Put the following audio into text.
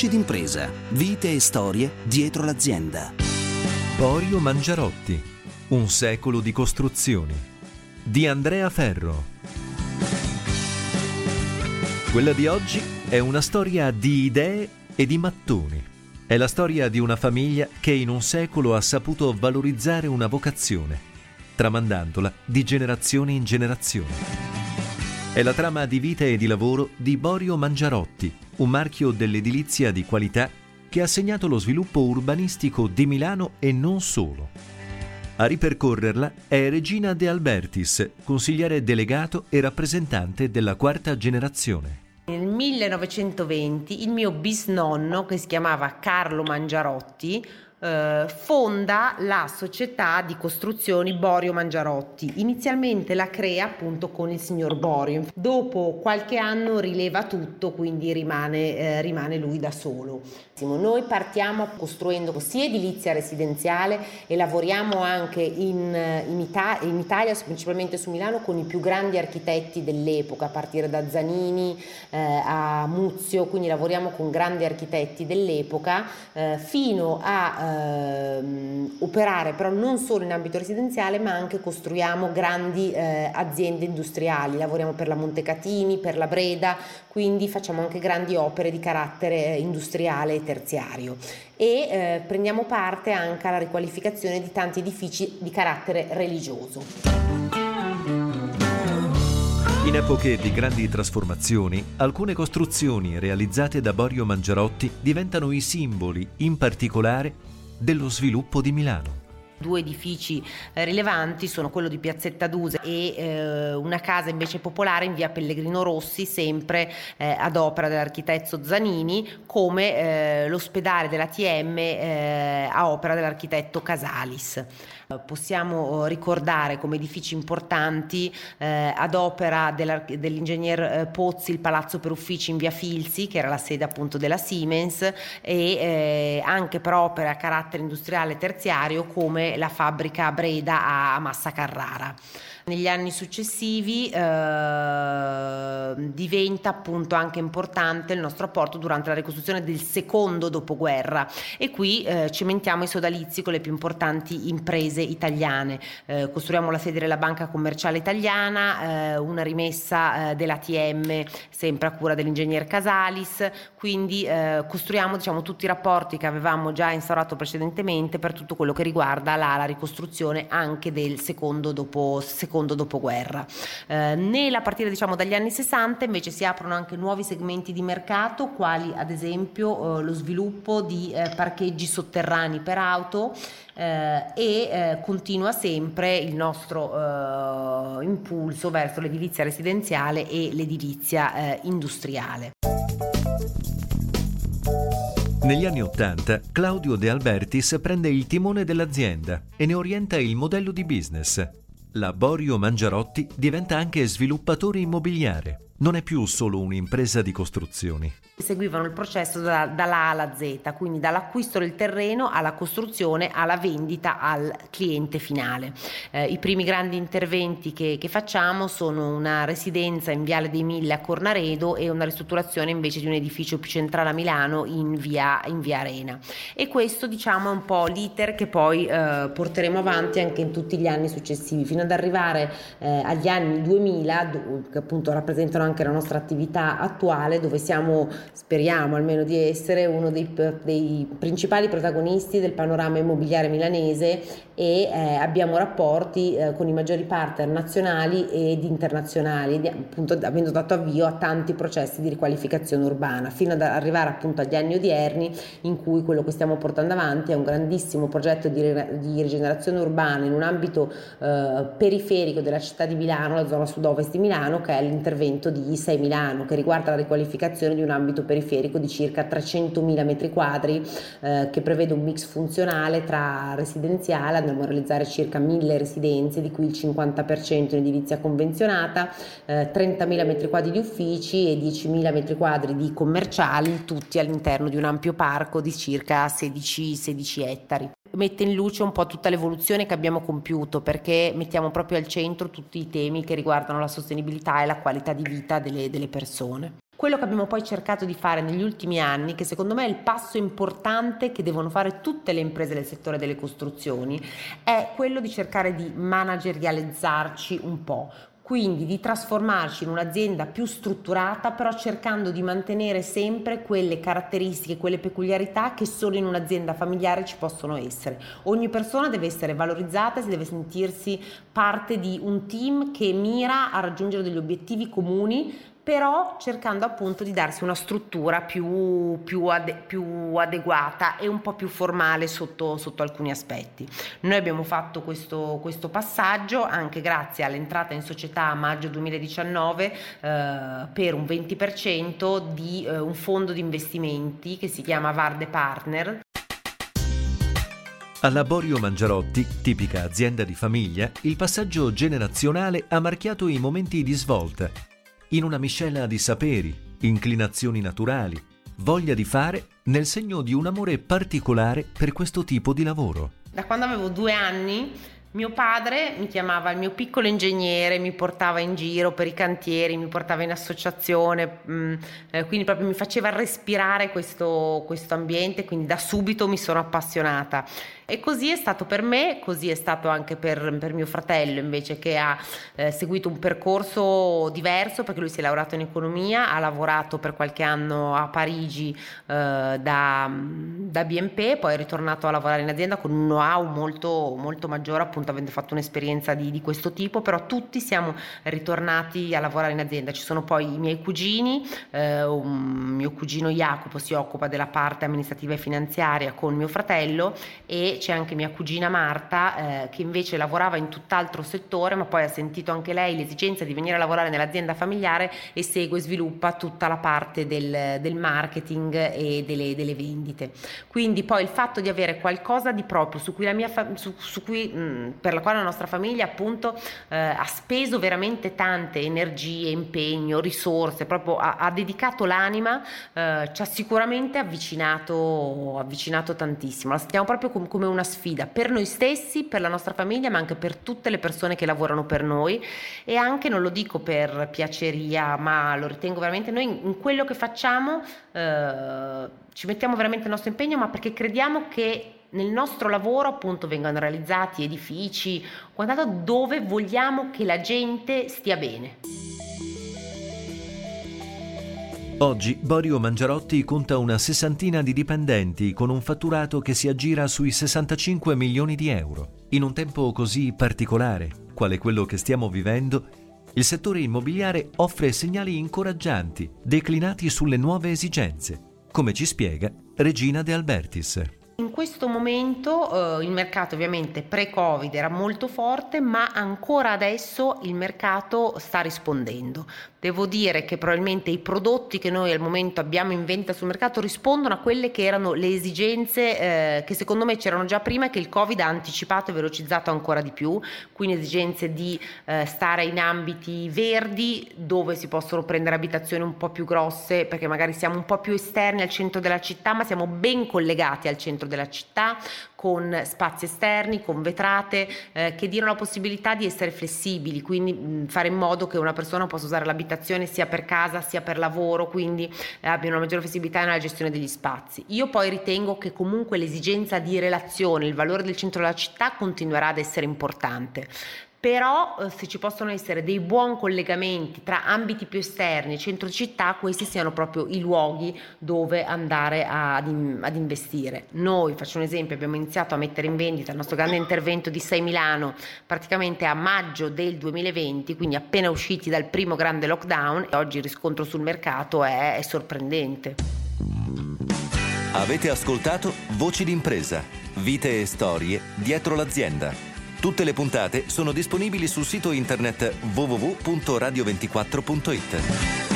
Voci d'impresa, vite e storie dietro l'azienda. Borio Mangiarotti, un secolo di costruzioni. Di Andrea Ferro. Quella di oggi è una storia di idee e di mattoni. È la storia di una famiglia che in un secolo ha saputo valorizzare una vocazione, tramandandola di generazione in generazione. È la trama di vita e di lavoro di Borio Mangiarotti, un marchio dell'edilizia di qualità che ha segnato lo sviluppo urbanistico di Milano e non solo. A ripercorrerla è Regina De Albertis, consigliere delegato e rappresentante della quarta generazione. Nel 1920 il mio bisnonno, che si chiamava Carlo Mangiarotti, eh, fonda la società di costruzioni Borio Mangiarotti. Inizialmente la crea appunto con il signor Borio. Dopo qualche anno rileva tutto, quindi rimane, eh, rimane lui da solo. Noi partiamo costruendo sia edilizia residenziale e lavoriamo anche in, in, Ita- in, Italia, principalmente su Milano, con i più grandi architetti dell'epoca, a partire da Zanini eh, a Muzio, quindi lavoriamo con grandi architetti dell'epoca, eh, fino a ehm, operare però non solo in ambito residenziale ma anche costruiamo grandi eh, aziende industriali, lavoriamo per la Montecatini, per la Breda, quindi facciamo anche grandi opere di carattere industriale e terziario e eh, prendiamo parte anche alla riqualificazione di tanti edifici di carattere religioso. In epoche di grandi trasformazioni, alcune costruzioni realizzate da Borio Mangiarotti diventano i simboli, in particolare, dello sviluppo di Milano. Due edifici eh, rilevanti sono quello di Piazzetta Duse e eh, una casa invece popolare in via Pellegrino Rossi, sempre eh, ad opera dell'architetto Zanini, come eh, l'ospedale dell'ATM eh, a opera dell'architetto Casalis. Possiamo ricordare come edifici importanti eh, ad opera dell'ingegner Pozzi il Palazzo per Uffici in via Filzi, che era la sede appunto della Siemens, e anche per opere a carattere industriale terziario come la fabbrica Breda a Massa Carrara. Negli anni successivi eh, diventa appunto anche importante il nostro apporto durante la ricostruzione del secondo dopoguerra e qui eh, cementiamo i sodalizi con le più importanti imprese italiane. Eh, costruiamo la sede della Banca Commerciale Italiana, eh, una rimessa eh, dell'ATM sempre a cura dell'ingegner Casalis, quindi eh, costruiamo diciamo, tutti i rapporti che avevamo già instaurato precedentemente per tutto quello che riguarda la, la ricostruzione anche del secondo dopo secondo dopoguerra. Eh, nella partita diciamo dagli anni 60 invece si aprono anche nuovi segmenti di mercato, quali ad esempio eh, lo sviluppo di eh, parcheggi sotterranei per auto eh, e eh, continua sempre il nostro eh, impulso verso l'edilizia residenziale e l'edilizia industriale. Negli anni Ottanta Claudio De Albertis prende il timone dell'azienda e ne orienta il modello di business. La Borio Mangiarotti diventa anche sviluppatore immobiliare non è più solo un'impresa di costruzioni. Seguivano il processo da, dalla A alla Z, quindi dall'acquisto del terreno alla costruzione alla vendita al cliente finale. Eh, I primi grandi interventi che, che, facciamo sono una residenza in Viale dei Mille a Cornaredo e una ristrutturazione invece di un edificio più centrale a Milano in via, in via Arena. E questo diciamo è un po' l'iter che poi eh, porteremo avanti anche in tutti gli anni successivi, fino ad arrivare eh, agli anni 2000, che appunto rappresentano anche la nostra attività attuale dove siamo, speriamo almeno di essere, uno dei, dei principali protagonisti del panorama immobiliare milanese e eh, abbiamo rapporti eh, con i maggiori partner nazionali ed internazionali, appunto avendo dato avvio a tanti processi di riqualificazione urbana, fino ad arrivare appunto agli anni odierni in cui quello che stiamo portando avanti è un grandissimo progetto di, di rigenerazione urbana in un ambito eh, periferico della città di Milano, la zona sud-ovest di Milano, che è l'intervento di di 6 Milano che riguarda la riqualificazione di un ambito periferico di circa 300.000 metri quadri eh, che prevede un mix funzionale tra residenziale, andremo a realizzare circa 1000 residenze di cui il 50% in edilizia convenzionata, eh, 30.000 metri quadri di uffici e 10.000 metri quadri di commerciali, tutti all'interno di un ampio parco di circa 16, 16 ettari. Mette in luce un po' tutta l'evoluzione che abbiamo compiuto perché mettiamo proprio al centro tutti i temi che riguardano la sostenibilità e la qualità di vita delle, delle persone. Quello che abbiamo poi cercato di fare negli ultimi anni, che secondo me è il passo importante che devono fare tutte le imprese del settore delle costruzioni, è quello di cercare di managerializzarci un po', quindi di trasformarci in un'azienda più strutturata, però cercando di mantenere sempre quelle caratteristiche, quelle peculiarità che solo in un'azienda familiare ci possono essere. Ogni persona deve essere valorizzata, si deve sentirsi parte di un team che mira a raggiungere degli obiettivi comuni però cercando appunto di darsi una struttura più, più, ade- più adeguata e un po' più formale sotto, sotto alcuni aspetti. Noi abbiamo fatto questo, questo, passaggio anche grazie all'entrata in società a maggio 2019 eh, per un 20% di eh, un fondo di investimenti che si chiama Varde Partner. Alla Borio Mangiarotti, tipica azienda di famiglia, il passaggio generazionale ha marchiato i momenti di svolta in una miscela di saperi, inclinazioni naturali, voglia di fare nel segno di un amore particolare per questo tipo di lavoro. Da quando avevo due anni mio padre mi chiamava il mio piccolo ingegnere, mi portava in giro per i cantieri, mi portava in associazione, mm, eh, quindi proprio mi faceva respirare questo, questo ambiente, quindi da subito mi sono appassionata. E così è stato per me, così è stato anche per, per mio fratello invece che ha eh, seguito un percorso diverso perché lui si è laureato in economia, ha lavorato per qualche anno a Parigi eh, da, da BNP, poi è ritornato a lavorare in azienda con un know-how molto, molto maggiore appunto avendo fatto un'esperienza di, di questo tipo, però tutti siamo ritornati a lavorare in azienda. Ci sono poi i miei cugini, eh, un mio cugino Jacopo si occupa della parte amministrativa e finanziaria con mio fratello e c'è anche mia cugina Marta eh, che invece lavorava in tutt'altro settore ma poi ha sentito anche lei l'esigenza di venire a lavorare nell'azienda familiare e segue e sviluppa tutta la parte del, del marketing e delle, delle, vendite. Quindi poi il fatto di avere qualcosa di proprio su cui la mia fa- su, su cui, mh, per la quale la nostra famiglia appunto eh, ha speso veramente tante energie, impegno, risorse, proprio ha, ha dedicato l'anima, eh, ci ha sicuramente avvicinato, avvicinato tantissimo. La sentiamo proprio com- come una sfida per noi stessi, per la nostra famiglia, ma anche per tutte le persone che lavorano per noi e anche, non lo dico per piaceria, ma lo ritengo veramente noi in, quello che facciamo eh, ci mettiamo veramente il nostro impegno, ma perché crediamo che nel nostro lavoro appunto vengano realizzati edifici, quant'altro dove vogliamo che la gente stia bene. Oggi Borio Mangiarotti conta una sessantina di dipendenti con un fatturato che si aggira sui 65 milioni di euro. In un tempo così particolare, quale quello che stiamo vivendo, il settore immobiliare offre segnali incoraggianti, declinati sulle nuove esigenze, come ci spiega Regina De Albertis. In questo momento eh, il mercato ovviamente pre-Covid era molto forte, ma ancora adesso il mercato sta rispondendo. Devo dire che probabilmente i prodotti che noi al momento abbiamo in vendita sul mercato rispondono a quelle che erano le esigenze eh, che secondo me c'erano già prima e che il Covid ha anticipato e velocizzato ancora di più, quindi esigenze di eh, stare in ambiti verdi dove si possono prendere abitazioni un po' più grosse perché magari siamo un po' più esterni al centro della città ma siamo ben collegati al centro della città con spazi esterni, con vetrate eh, che diano la possibilità di essere flessibili, quindi mh, fare in modo che una persona possa usare l'abitazione sia per casa sia per lavoro, quindi eh, abbia una maggiore flessibilità nella gestione degli spazi. Io poi ritengo che comunque l'esigenza di relazione, il valore del centro della città continuerà ad essere importante però eh, se ci possono essere dei buoni collegamenti tra ambiti più esterni e centro città, questi siano proprio i luoghi dove andare ad, ad, investire. Noi, faccio un esempio, abbiamo iniziato a mettere in vendita il nostro grande intervento di 6 Milano praticamente a maggio del 2020, quindi appena usciti dal primo grande lockdown e oggi il riscontro sul mercato è, è sorprendente. Avete ascoltato Voci d'impresa, vite e storie dietro l'azienda Tutte le puntate sono disponibili sul sito internet www.radio24.it.